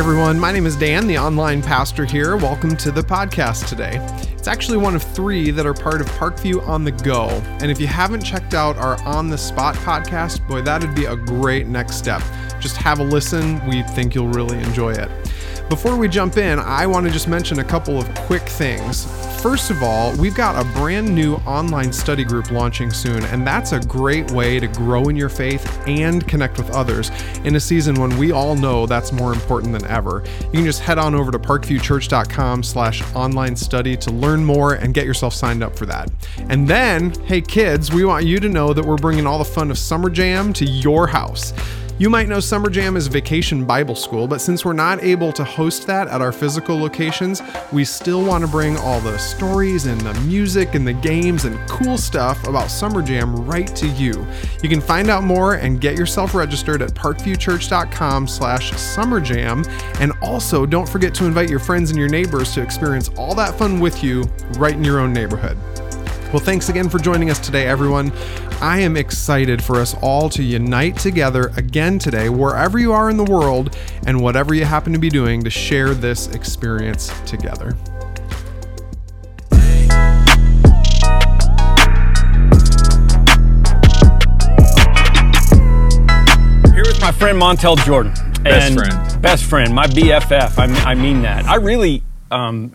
everyone. My name is Dan, the online pastor here. Welcome to the podcast today. It's actually one of three that are part of Parkview on the Go. And if you haven't checked out our On the Spot podcast, boy, that'd be a great next step. Just have a listen. We think you'll really enjoy it. Before we jump in, I want to just mention a couple of quick things. First of all, we've got a brand new online study group launching soon, and that's a great way to grow in your faith and connect with others in a season when we all know that's more important than ever. You can just head on over to parkviewchurch.com slash online study to learn more and get yourself signed up for that. And then, hey kids, we want you to know that we're bringing all the fun of Summer Jam to your house. You might know Summer Jam is Vacation Bible School, but since we're not able to host that at our physical locations, we still want to bring all the stories and the music and the games and cool stuff about Summer Jam right to you. You can find out more and get yourself registered at parkviewchurch.com slash summerjam. And also, don't forget to invite your friends and your neighbors to experience all that fun with you right in your own neighborhood. Well, thanks again for joining us today, everyone. I am excited for us all to unite together again today, wherever you are in the world and whatever you happen to be doing, to share this experience together. Here with my friend Montell Jordan. Best and friend. Best friend, my BFF. I, mean- I mean that. I really, um,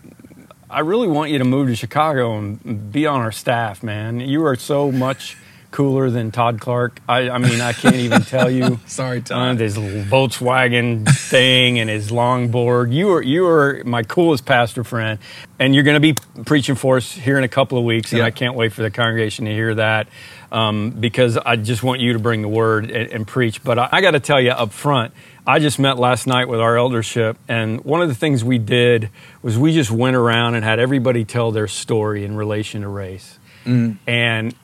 I really want you to move to Chicago and be on our staff, man. You are so much cooler than Todd Clark. I, I mean, I can't even tell you. Sorry, Uh, Todd. his little Volkswagen thing and his longboard. You are you are my coolest pastor friend, and you're going to be preaching for us here in a couple of weeks, and Yeah. I can't wait for the congregation to hear that um, because I just want you to bring the word and, and preach. But I, I got to tell you up front, I just met last night with our eldership, and one of the things we did was we just went around and had everybody tell their story in relation to race, and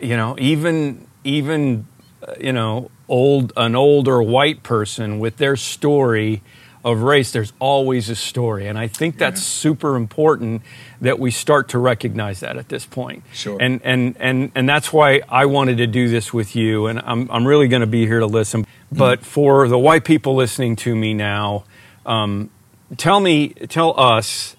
you know even even uh, you know old an older white person with their story of race there's always a story. And i think that's super important that we start to recognize that at this point. Sure. and and and and that's why i wanted to do this with you. And i'm, I'm really going to be here to listen. But for the white people listening to me now um, tell me tell us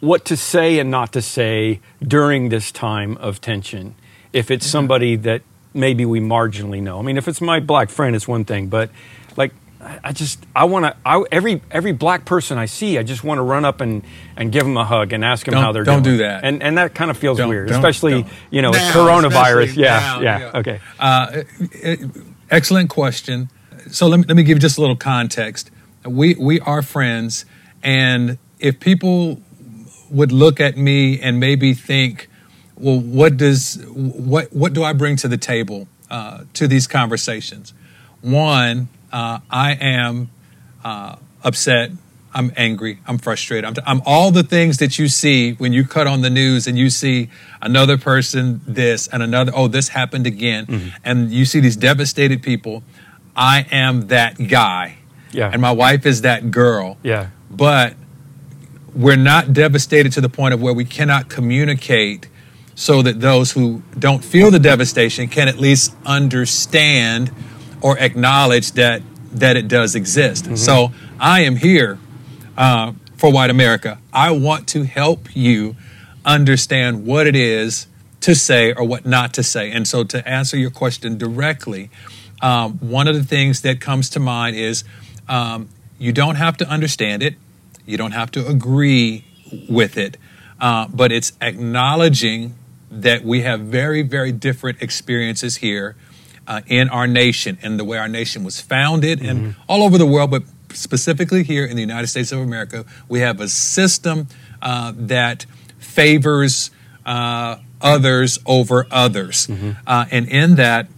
what to say and not to say during this time of tension. If it's mm-hmm. somebody that maybe we marginally know. I mean, if it's my black friend, it's one thing, but like, I just I want to. I, every every black person I see, I just want to run up and, and give them a hug and ask them Don't- how they're don't doing. do that. And and that kind of feels Don't- weird, don't- especially don't. you know Now, coronavirus. Yeah, now, yeah, yeah. Okay. Uh, uh, uh, excellent question. So let me, let me give you just a little context. We we are friends, and if people would look at me and maybe think, well, what does what what do I bring to the table uh, to these conversations? One, uh, I am uh, upset. I'm angry. I'm frustrated. I'm, I'm all the things that you see when you cut on the news and you see another person this and another, oh, this happened again. And you see these devastated people. I am that guy. Yeah. And my wife is that girl. Yeah. But we're not devastated to the point of where we cannot communicate so that those who don't feel the devastation can at least understand or acknowledge that that it does exist. So I am here uh, for White America. I want to help you understand what it is to say or what not to say. And so to answer your question directly, um, one of the things that comes to mind is um, you don't have to understand it. You don't have to agree with it, uh, but it's acknowledging that we have very, very different experiences here uh, in our nation and the way our nation was founded and all over the world, but specifically here in the United States of America, we have a system uh, that favors uh, others over others. Uh, and in that,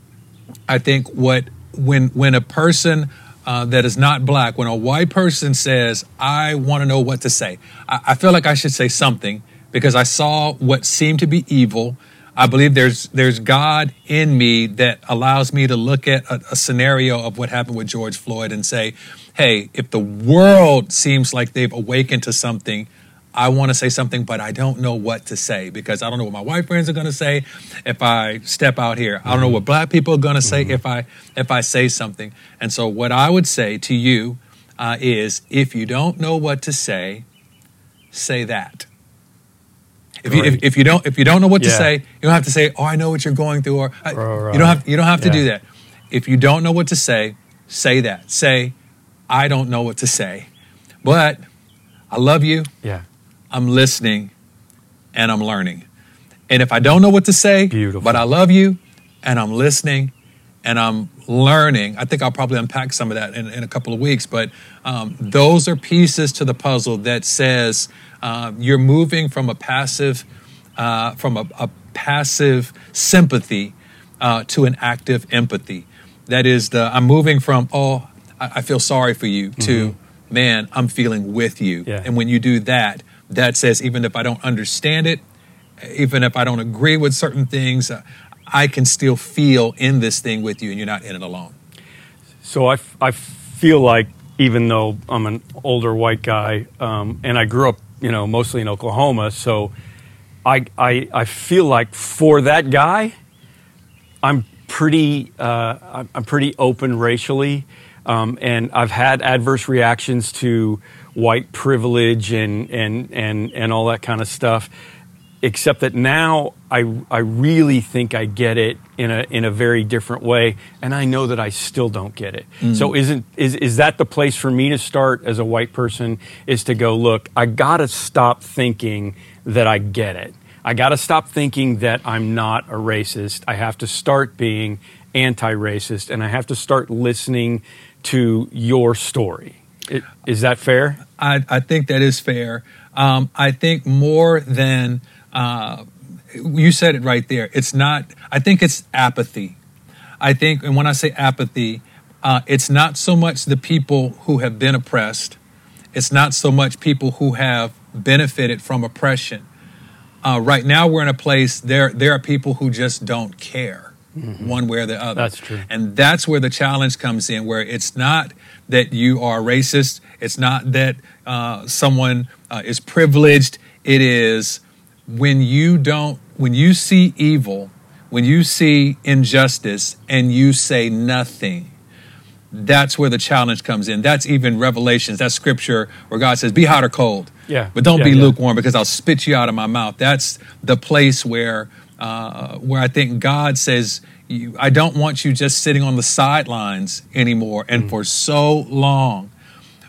I think what when when a person uh, that is not black, when a white person says, "I want to know what to say," I, I feel like I should say something because I saw what seemed to be evil. I believe there's there's God in me that allows me to look at a, a scenario of what happened with George Floyd and say, "Hey, if the world seems like they've awakened to something." I want to say something, but I don't know what to say because I don't know what my white friends are going to say if I step out here. I don't know what black people are going to say if I if I say something. And so, what I would say to you uh, is if you don't know what to say, say that. If you, if, if you don't if you don't know what to say, you don't have to say, "Oh, I know what you're going through," or I- Right, you don't have you don't have to Yeah. do that. If you don't know what to say, say that. Say, "I don't know what to say," but I love you. Yeah. I'm listening, and I'm learning. And if I don't know what to say, Beautiful. but I love you, and I'm listening, and I'm learning. I think I'll probably unpack some of that in, in a couple of weeks. But um, those are pieces to the puzzle that says uh, you're moving from a passive, uh, from a, a passive sympathy uh, to an active empathy. That is the I'm moving from oh I, I feel sorry for you to man I'm feeling with you. Yeah. And when you do that, that says even if I don't understand it, even if I don't agree with certain things, uh, I can still feel in this thing with you, and you're not in it alone. So I, f- I feel like even though I'm an older white guy um, and I grew up, you know, mostly in Oklahoma, so I, I, I feel like for that guy, I'm pretty uh, I'm- pretty open racially, um, and I've had adverse reactions to white privilege and and and and all that kind of stuff. Except that now I I really think I get it in a in a very different way, and I know that I still don't get it. So isn't is is that the place for me to start as a white person? Is to go look. I gotta stop thinking that I get it. I got to stop thinking that I'm not a racist. I have to start being anti racist and I have to start listening to your story. Is that fair? I, I think that is fair. Um, I think more than uh, you said it right there. It's not. I think it's apathy. I think, and when I say apathy, uh, it's not so much the people who have been oppressed. It's not so much people who have benefited from oppression. Uh, right now, we're in a place there. There are people who just don't care, one way or the other. That's true. And that's where the challenge comes in, where it's not that you are racist, it's not that uh, someone uh, is privileged. It is when you don't, when you see evil, when you see injustice, and you say nothing. That's where the challenge comes in. That's even Revelations. That's scripture where God says, "Be hot or cold." Yeah. But don't Yeah, be yeah. lukewarm because I'll spit you out of my mouth. That's the place where uh, where I think God says, you, I don't want you just sitting on the sidelines anymore. And Mm. for so long,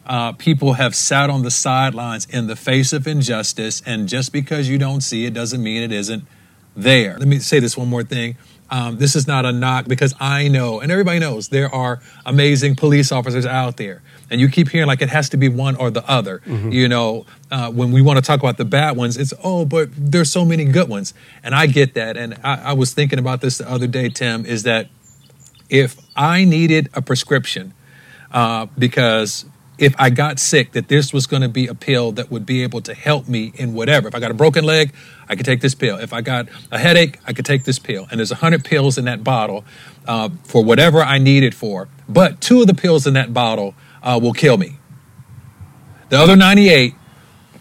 uh, people have sat on the sidelines in the face of injustice. And just because you don't see it doesn't mean it isn't there. Let me say this one more thing. Um, this is not a knock because I know, and everybody knows, there are amazing police officers out there. And you keep hearing like it has to be one or the other. You know, uh, when we want to talk about the bad ones, it's, oh, but there's so many good ones. And I get that. And I, I was thinking about this the other day, Tim, is that if I needed a prescription, uh, because if I got sick, that this was going to be a pill that would be able to help me in whatever. If I got a broken leg, I could take this pill. If I got a headache, I could take this pill. And there's 100 pills in that bottle uh, for whatever I need it for. But two of the pills in that bottle uh, will kill me. The other 98,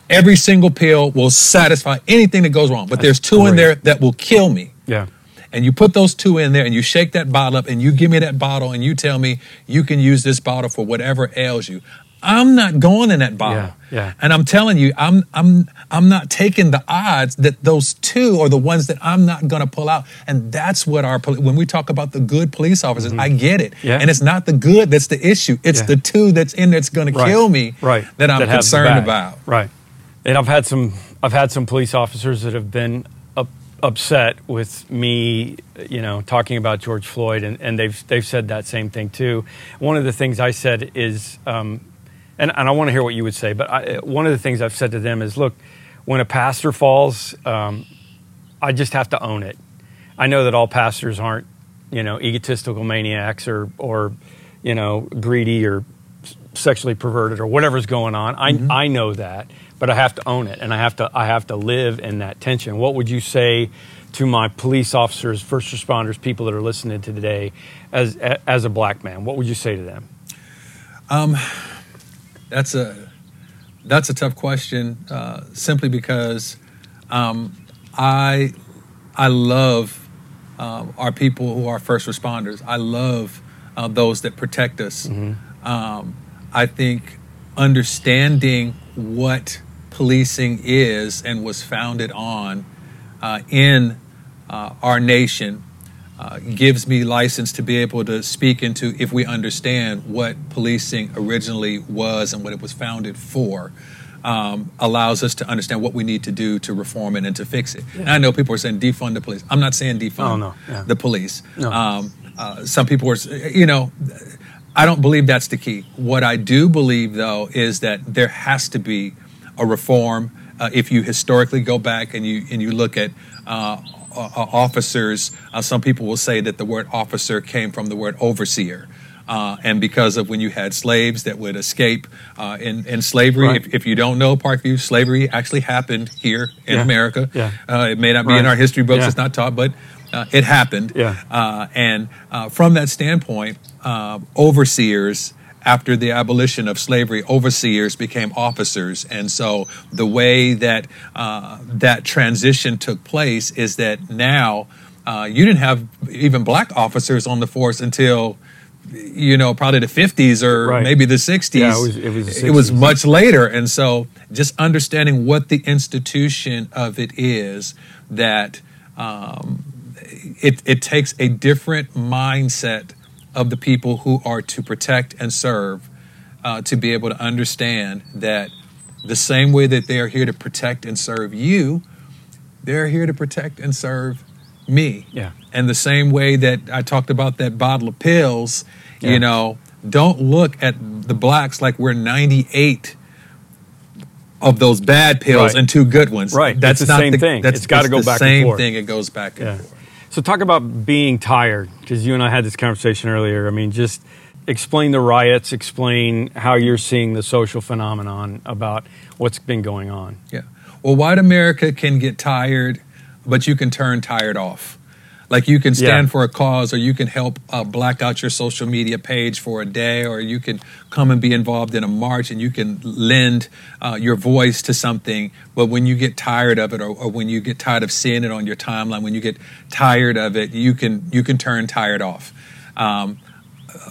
every single pill will satisfy anything that goes wrong. But there's two in there that will kill me Yeah. and you put those two in there and you shake that bottle up and you give me that bottle and you tell me you can use this bottle for whatever ails you. I'm not going in that bottle. Yeah, yeah. And I'm telling you, I'm I'm I'm not taking the odds that those two are the ones that I'm not going to pull out. And that's what our when we talk about the good police officers, I get it. Mm-hmm. Yeah. And it's not the good that's the issue. It's Yeah. the two that's in that's going to kill me Right. that I'm the concerned about. Right. And I've had some I've had some police officers that have been up, upset with me, you know, talking about George Floyd, and, and they've they've said that same thing too. One of the things I said is, um, and, and I want to hear what you would say, but I, one of the things I've said to them is, look, when a pastor falls, um, I just have to own it. I know that all pastors aren't, you know, egotistical maniacs or, or you know, greedy or sexually perverted or whatever's going on. I, I know that, but I have to own it and I have to I have to live in that tension. What would you say to my police officers, first responders, people that are listening to today, as as a black man? What would you say to them? That's a that's a tough question. Uh, simply because um, I I love um, our people who are first responders. I love uh, those that protect us. Um, I think understanding what policing is and was founded on uh, in uh, our nation uh, gives me license to be able to speak into if we understand what policing originally was and what it was founded for. Um, allows us to understand what we need to do to reform it and to fix it. Yeah. And I know people are saying defund the police. I'm not saying defund oh, no. yeah. the police. No. Um, uh, some people are, you know, I don't believe that's the key. What I do believe, though, is that there has to be a reform. Uh, if you historically go back and you and you look at uh, officers, uh, some people will say that the word officer came from the word overseer. Uh, and because of when you had slaves that would escape uh, in, in slavery. Right. If, if, you don't know Parkview, slavery actually happened here in yeah. America. Yeah. Uh, it may not be right. in our history books, yeah. it's not taught, but uh, it happened. Yeah. Uh, and from that standpoint, overseers after the abolition of slavery, overseers became officers. And so the way that uh, that transition took place is that now uh, you didn't have even black officers on the force until you know probably the 50s or right. maybe the 60s yeah, it was, it, was it was much later and so just understanding what the institution of it is that um, it, it takes a different mindset of the people who are to protect and serve uh, to be able to understand that the same way that they are here to protect and serve you, they're here to protect and serve me. Yeah. And the same way that I talked about that bottle of pills, yeah. you know, don't look at the blacks like we're 98 of those bad pills right. and two good ones. Right. That's the not same the, thing. That's it's got to go back same and forth. thing. It goes back and yeah. forth. So talk about being tired because you and I had this conversation earlier. I mean, just explain the riots, explain how you're seeing the social phenomenon about what's been going on. Yeah. Well, white America can get tired, but you can turn tired off. Like you can stand Yeah. for a cause, or you can help uh, black out your social media page for a day, or you can come and be involved in a march, and you can lend uh, your voice to something. But when you get tired of it, or, or when you get tired of seeing it on your timeline, when you get tired of it, you can you can turn tired off. Um,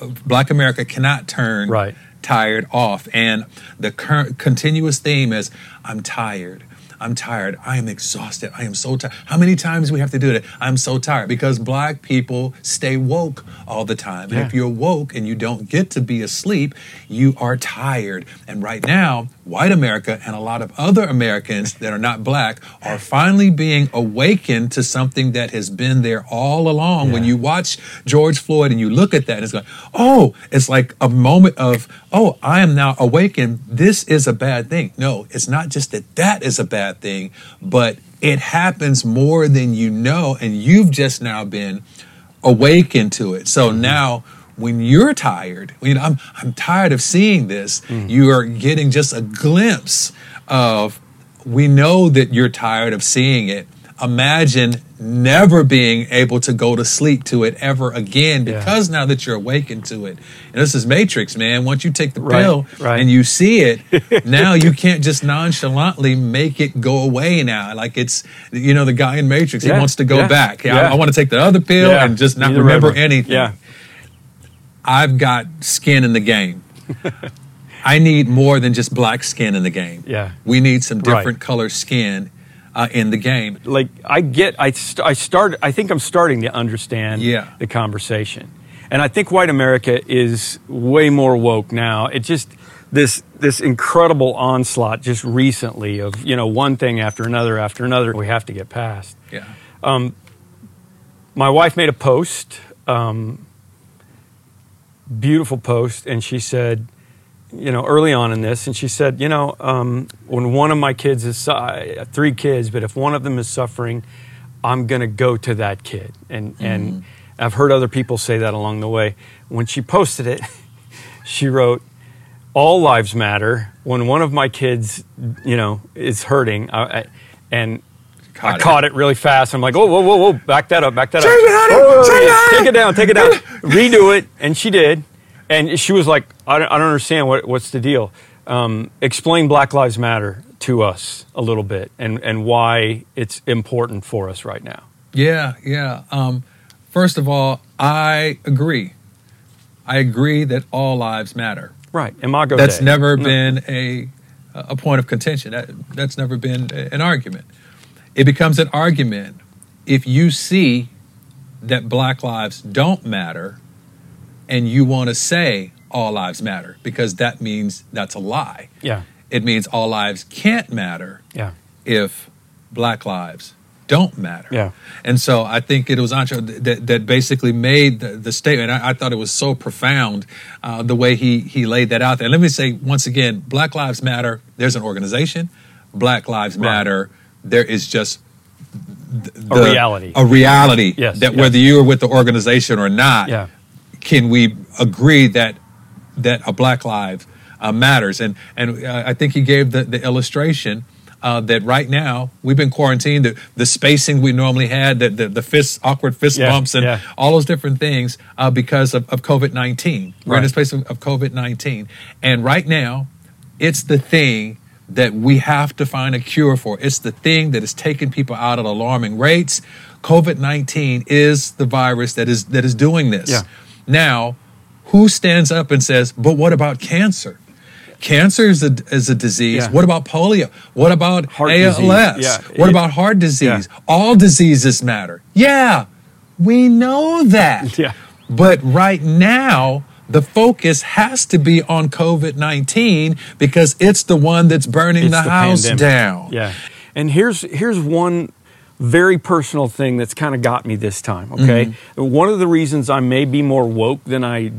uh, black America cannot turn Right. tired off, and the current continuous theme is I'm tired. I'm tired. I am exhausted. I am so tired. How many times we have to do that? I'm so tired because black people stay woke all the time. And if you're woke and you don't get to be asleep, you are tired. And right now, white America and a lot of other Americans that are not black are finally being awakened to something that has been there all along. When you watch George Floyd and you look at that, and it's like, oh, it's like a moment of, oh, I am now awakened. This is a bad thing. No, it's not just that that is a bad thing, but it happens more than you know, and you've just now been awakened to it. So mm-hmm. now, when you're tired, you know, I'm I'm tired of seeing this. You are getting just a glimpse of. We know that you're tired of seeing it. Imagine never being able to go to sleep to it ever again Yeah. because now that you're awakened to it. And this is Matrix, man. Once you take the Right, pill right. and you see it, now you can't just nonchalantly make it go away now. Like it's, you know, the guy in Matrix, he wants to go yeah, back. I- yeah. I, want to take the other pill Yeah, and just not remember ever. anything. I've got skin in the game. I need more than just black skin in the game. Yeah. We need some Right. different color skin uh, in the game. like I get I st- I start I think I'm starting to understand Yeah. the conversation. And I think white America is way more woke now. It just this this incredible onslaught just recently of, you know, one thing after another after another we have to get past. Yeah. My wife made a post um, beautiful post and she said you know, early on in this, and she said, you know, um, when one of my kids is have three kids, but if one of them is suffering, I'm going to go to that kid, and and I've heard other people say that along the way. When she posted it, she wrote, "All lives matter." When one of my kids, you know, is hurting, I, I, and Caught I it. caught it really fast. I'm like, oh, whoa, whoa, whoa, back that up, back that Take up. it, honey, Whoa, take it, yeah, honey. take it down, take it down. Redo it, and she did. And she was like, I don't, I don't understand what, what's the deal. Um, explain Black Lives Matter to us a little bit, and and why it's important for us right now. Yeah, yeah. Um, first of all, I agree. I agree that all lives matter. Right. Imago That's Dei. never No. been a a point of contention. That, that's never been a- an argument. It becomes an argument if you see that black lives don't matter and you want to say all lives matter because that means that's a lie. Yeah. It means all lives can't matter Yeah. if black lives don't matter. Yeah. And so I think it was Ancho that, that basically made the, the statement. I, I thought it was so profound uh, the way he, he laid that out there. Let me say once again Black Lives Matter, there's an organization. Black Lives Matter, there is just A reality. A reality Yes, that yes. whether you are with the organization or not, Yeah. can we agree that that a black life uh, matters? And and uh, I think he gave the, the illustration uh, that right now we've been quarantined. The, the spacing we normally had, the the, the fist awkward fist Yeah, bumps, and yeah. all those different things uh, because of, of COVID nineteen. We're in this place of, of COVID nineteen, and right now, it's the thing that we have to find a cure for. It's the thing that is taking people out at alarming rates. COVID nineteen is the virus that is that is doing this. Yeah. Now, who stands up and says, "But what about cancer?" Cancer is a, is a disease. Yeah. What about polio? What about Heart ALS? Yeah. What It- about heart disease? All diseases matter. Yeah, we know that. Yeah. But right now, the focus has to be on COVID 19 because it's the one that's burning It's the, house down. Yeah. And here's here's one very personal thing that's kind of got me this time, okay? Mm-hmm. One of the reasons I may be more woke than I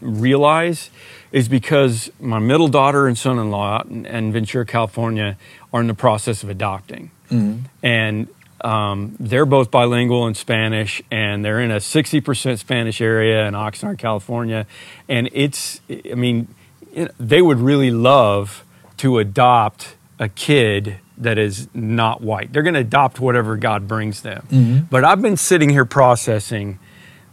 realize is because my middle daughter and son-in-law out in, in Ventura, California are in the process of adopting. Mm-hmm. And um, they're both bilingual in Spanish, and they're in a 60% Spanish area in Oxnard, California. And it's, I mean, it, they would really love to adopt a kid that is not white. They're going to adopt whatever God brings them. But I've been sitting here processing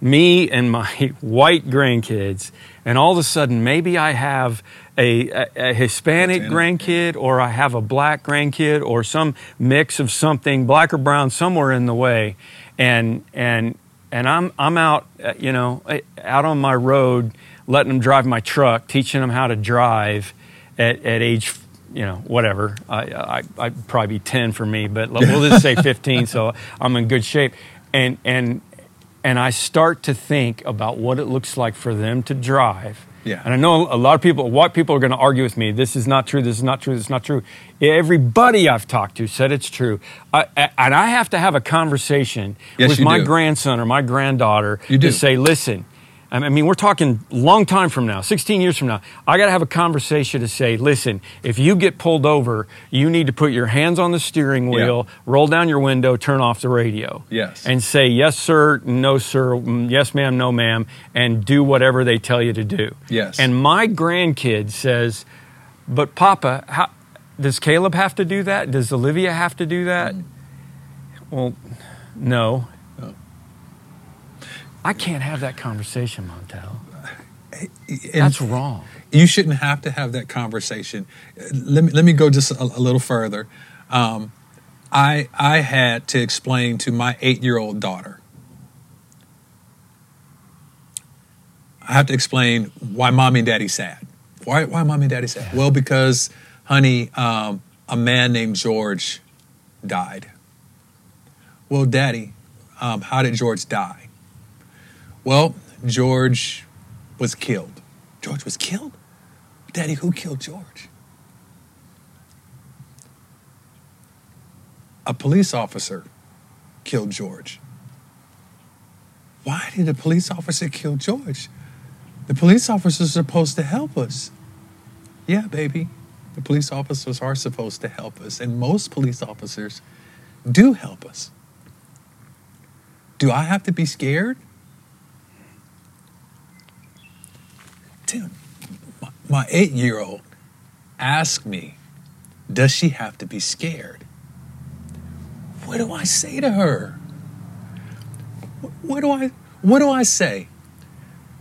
me and my white grandkids, and all of a sudden, maybe I have a, a, a Hispanic Latino, grandkid, or I have a black grandkid, or some mix of something, black or brown, somewhere in the way, and and and I'm I'm out, uh, you know, out on my road, letting them drive my truck, teaching them how to drive at, at age. You know, whatever. I, I, I'd probably be ten for me, but we'll just say fifteen. so I'm in good shape. And and and I start to think about what it looks like for them to drive. Yeah. And I know a lot of people, white people are going to argue with me. This is not true. This is not true. This is not true. Everybody I've talked to said it's true. I, I- and I have to have a conversation Yes, with my do. grandson or my granddaughter to say, listen, I mean, we're talking long time from now, 16 years from now. I got to have a conversation to say, listen, if you get pulled over, you need to put your hands on the steering wheel, roll down your window, turn off the radio. Yes. And say, yes, sir, no, sir, mm, yes, ma'am, no, ma'am, and do whatever they tell you to do. Yes. And my grandkid says, but Papa, how, does Caleb have to do that? Does Olivia have to do that? Well, no. I can't have that conversation, Montell. And That's wrong. you shouldn't have to have that conversation. Let me, let me go just a, a little further. Um, I, I had to explain to my eight year old daughter. I have to explain why mommy and daddy sad. Why, why mommy and daddy sad? Well, because, honey, um, a man named George died. Well, daddy, um, how did George die? Well, George was killed. George was killed? Daddy, who killed George? A police officer killed George. Why did a police officer kill George? The police officers are supposed to help us. Yeah, baby. The police officers are supposed to help us, and most police officers do help us. Do I have to be scared? Tim, my, eight year old asked me, Does she have to be scared? What do I say to her? What do I what do I say?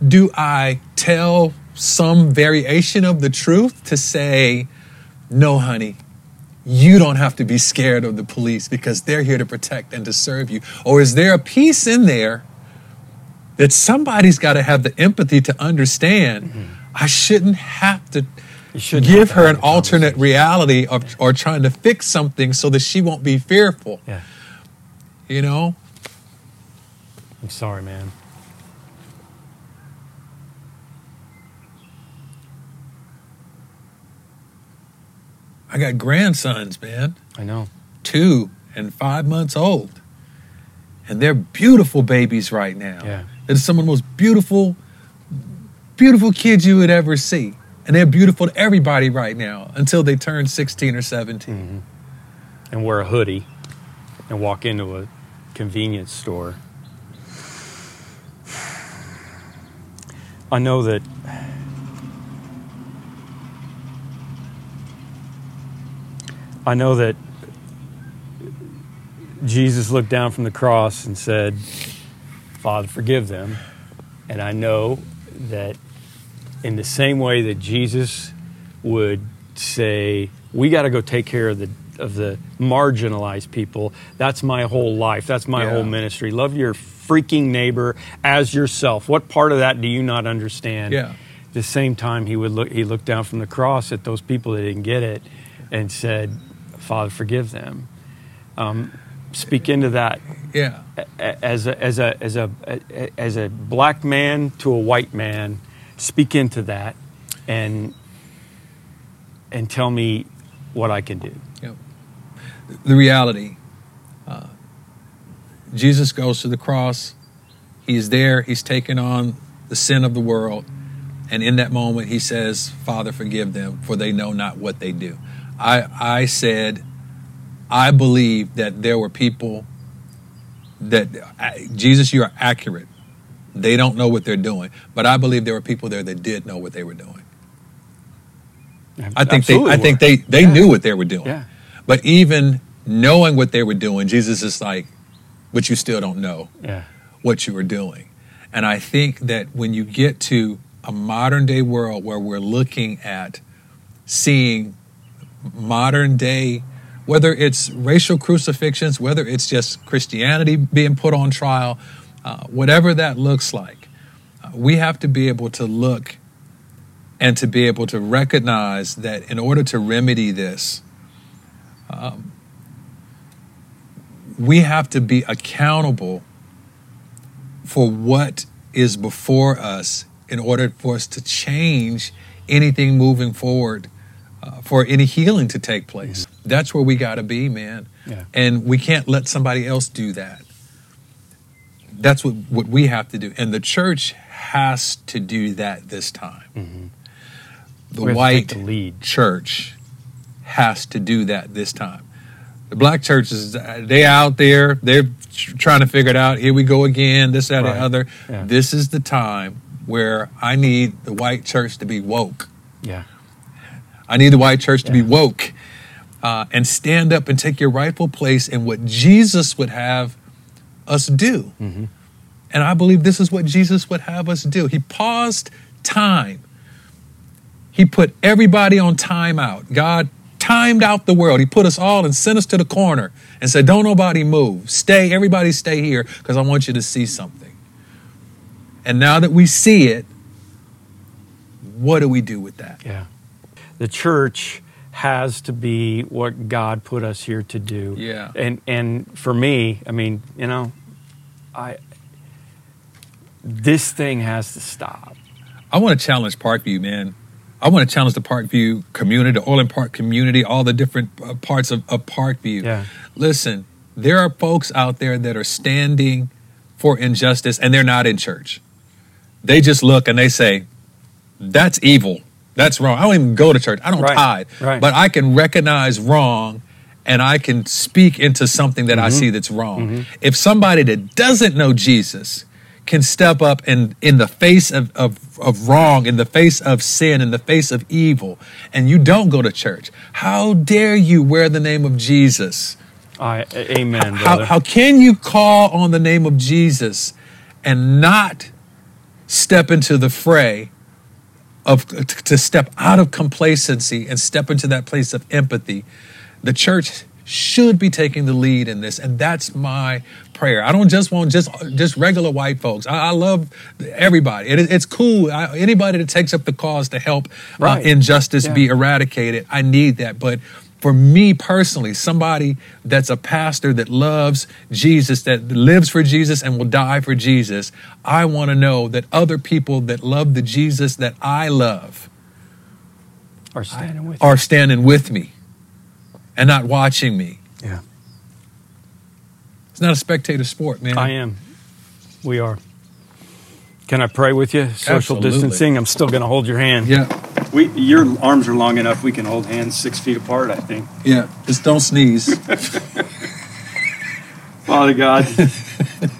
Do I tell some variation of the truth to say, no, honey, you don't have to be scared of the police because they're here to protect and to serve you? Or is there a piece in there that somebody's got to have the empathy to understand mm-hmm. I shouldn't have to give her an alternate reality of, or trying to fix something so that she won't be fearful. Yeah. You know? I'm sorry, man. I got grandsons, man, I know. two and five months old. And they're beautiful babies right now. Yeah. They're some of the most beautiful, beautiful kids you would ever see. And they're beautiful to everybody right now until they turn 16 or 17. Mm-hmm. And wear a hoodie and walk into a convenience store. I know that I know that Jesus looked down from the cross and said, Father, forgive them. And I know that in the same way that Jesus would say, "We got to go take care of the of the marginalized people." That's my whole life. That's my Yeah. whole ministry. Love your freaking neighbor as yourself. What part of that do you not understand? Yeah. At the same time, he would look. He looked down from the cross at those people that didn't get it, and said, "Father, forgive them." Um, speak into that Yeah. as a, as a as a as a black man to a white man, speak into that, and and tell me what I can do. Yep. The reality uh, Jesus goes to the cross. He's there. He's taken on the sin of the world. And in that moment, he says, Father, forgive them, for they know not what they do. I, I said, I believe that there were people that, Jesus, you are accurate. They don't know what they're doing. But I believe there were people there that did know what they were doing. I think they, Absolutely I think they, they Yeah. knew what they were doing. Yeah. But even knowing what they were doing, Jesus is like, but you still don't know Yeah. what you were doing. And I think that when you get to a modern day world where we're looking at seeing modern day, whether it's racial crucifixions, whether it's just Christianity being put on trial, uh, whatever that looks like, uh, we have to be able to look and to be able to recognize that in order to remedy this, um, we have to be accountable for what is before us in order for us to change anything moving forward uh, for any healing to take place. That's where we got to be, man. Yeah. And we can't let somebody else do that. That's what, what we have to do. And the church has to do that this time. Mm-hmm. The We have white the lead. church has to do that this time. The black churches, uh, they out there, they're trying to figure it out. Here we go again, this, that, Right. and other. Yeah. This is the time where I need the white church to be woke. Yeah. I need the white church to be Yeah. woke uh, and stand up and take your rightful place in what Jesus would have us do. Mm-hmm. And I believe this is what Jesus would have us do. He paused time. He put everybody on timeout. God timed out the world. He put us all and sent us to the corner and said, Don't nobody move. Stay, everybody stay here because I want you to see something. And now that we see it, what do we do with that? Yeah. The church has to be what God put us here to do. Yeah. And and for me, I mean, you know, I this thing has to stop. I want to challenge Parkview, man. I want to challenge the Parkview community, the Orland Park community, all the different uh, parts of, of Parkview. Yeah. Listen, there are folks out there that are standing for injustice and they're not in church. They just look and they say, that's evil. That's wrong. I don't even go to church. I don't Right, tithe. right. But I can recognize wrong and I can speak into something that I Mm-hmm. see that's wrong. If somebody that doesn't know Jesus can step up and in the face of, of, of wrong, in the face of sin, in the face of evil, and you don't go to church, how dare you wear the name of Jesus? I amen, How, how can you call on the name of Jesus and not step into the fray of to step out of complacency and step into that place of empathy? The church should be taking the lead in this, and that's my prayer. I don't just want just just regular white folks. I, I love everybody. It, it's cool. I, anybody that takes up the cause to help uh, injustice Yeah. be eradicated, I need that. But for me personally, somebody that's a pastor that loves Jesus, that lives for Jesus and will die for Jesus, I want to know that other people that love the Jesus that I love Are standing with are standing with me and not watching me. Yeah. It's not a spectator sport, man. I am. We are. Can I pray with you? Social Absolutely. distancing. I'm still going to hold your hand. Yeah, We, your arms are long enough. We can hold hands six feet apart. I think. yeah. Just don't sneeze. Father God,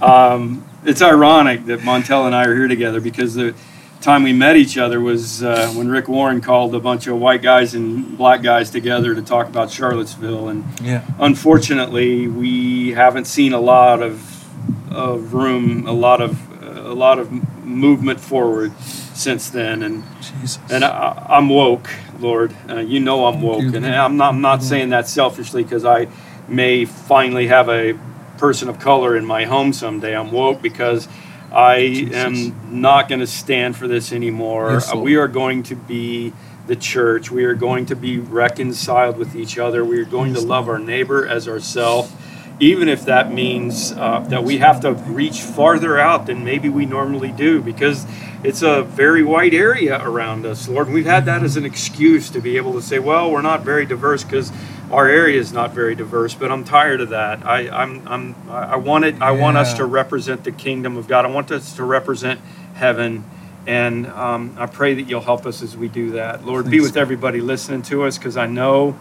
um, it's ironic that Montell and I are here together because the time we met each other was uh, when Rick Warren called a bunch of white guys and black guys together to talk about Charlottesville, and yeah, unfortunately, we haven't seen a lot of, of room, a lot of a lot of movement forward since then, and Jesus. and I, I'm woke, Lord. Uh, you know I'm woke, you. and I'm not. I'm not saying that selfishly because I may finally have a person of color in my home someday. I'm woke because I am not going to stand for this anymore. Yes, we are going to be the church. We are going to be reconciled with each other. We are going to love our neighbor as ourselves. Even if that means uh, that we have to reach farther out than maybe we normally do, because it's a very white area around us, Lord. We've had that as an excuse to be able to say, well, we're not very diverse because our area is not very diverse. But I'm tired of that. I, I'm, I'm, I want it. I want us to represent the kingdom of God. I want us to represent heaven. And um, I pray that you'll help us as we do that. Lord, be with everybody listening to us because I know.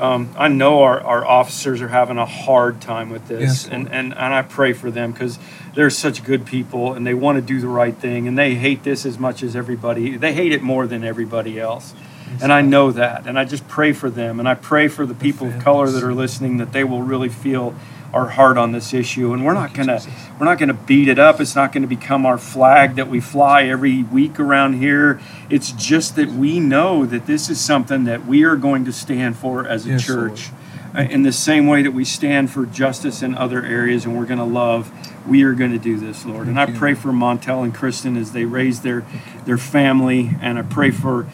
Um, I know our, our officers are having a hard time with this, Yes, and, and, and I pray for them because they're such good people and they want to do the right thing and they hate this as much as everybody. They hate it more than everybody else. And I know that. And I just pray for them. And I pray for the people of color that are listening that they will really feel our heart on this issue. And we're not gonna we're not gonna beat it up. It's not gonna become our flag that we fly every week around here. It's just that we know that this is something that we are going to stand for as a Yes, church. Uh, In the same way that we stand for justice in other areas and we're going to love, we are going to do this, Lord. And I pray for Montell and Kristen as they raise their their family, and I pray for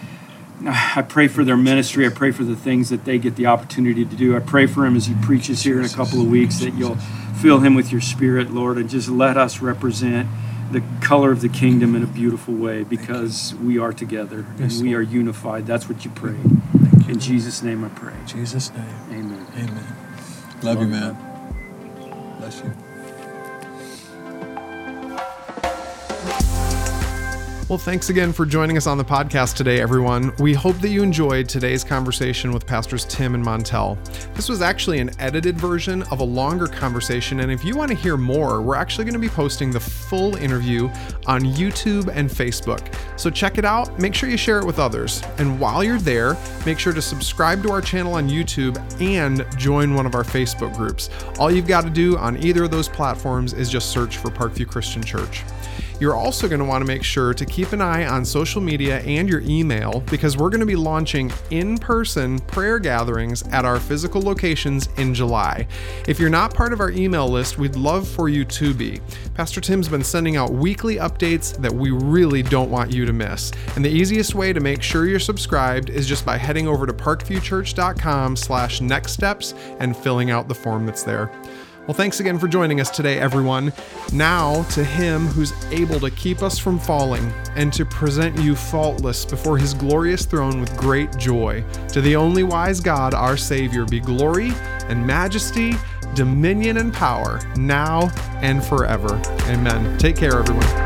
I pray for their ministry. I pray for the things that they get the opportunity to do. I pray for him as he preaches here in a couple of weeks that you'll fill him with your spirit, Lord, and just let us represent the color of the kingdom in a beautiful way because we are together and we are unified. That's what you pray. In Jesus' name I pray. In Jesus' name. Amen. Amen. Love you, man. Bless you. Well, thanks again for joining us on the podcast today, everyone. We hope that you enjoyed today's conversation with Pastors Tim and Montell. This was actually an edited version of a longer conversation, and if you want to hear more, we're actually going to be posting the full interview on YouTube and Facebook. So check it out, make sure you share it with others. And while you're there, make sure to subscribe to our channel on YouTube and join one of our Facebook groups. All you've got to do on either of those platforms is just search for Parkview Christian Church. You're also going to want to make sure to keep an eye on social media and your email because we're going to be launching in person prayer gatherings at our physical locations in July. If you're not part of our email list, we'd love for you to be. Pastor Tim's been sending out weekly updates that we really don't want you to miss. And the easiest way to make sure you're subscribed is just by heading over to parkviewchurch.com slash next steps and filling out the form that's there. Well, thanks again for joining us today, everyone. Now, to Him who's able to keep us from falling and to present you faultless before His glorious throne with great joy, to the only wise God, our Savior, be glory and majesty, dominion and power, now and forever. Amen. Take care, everyone.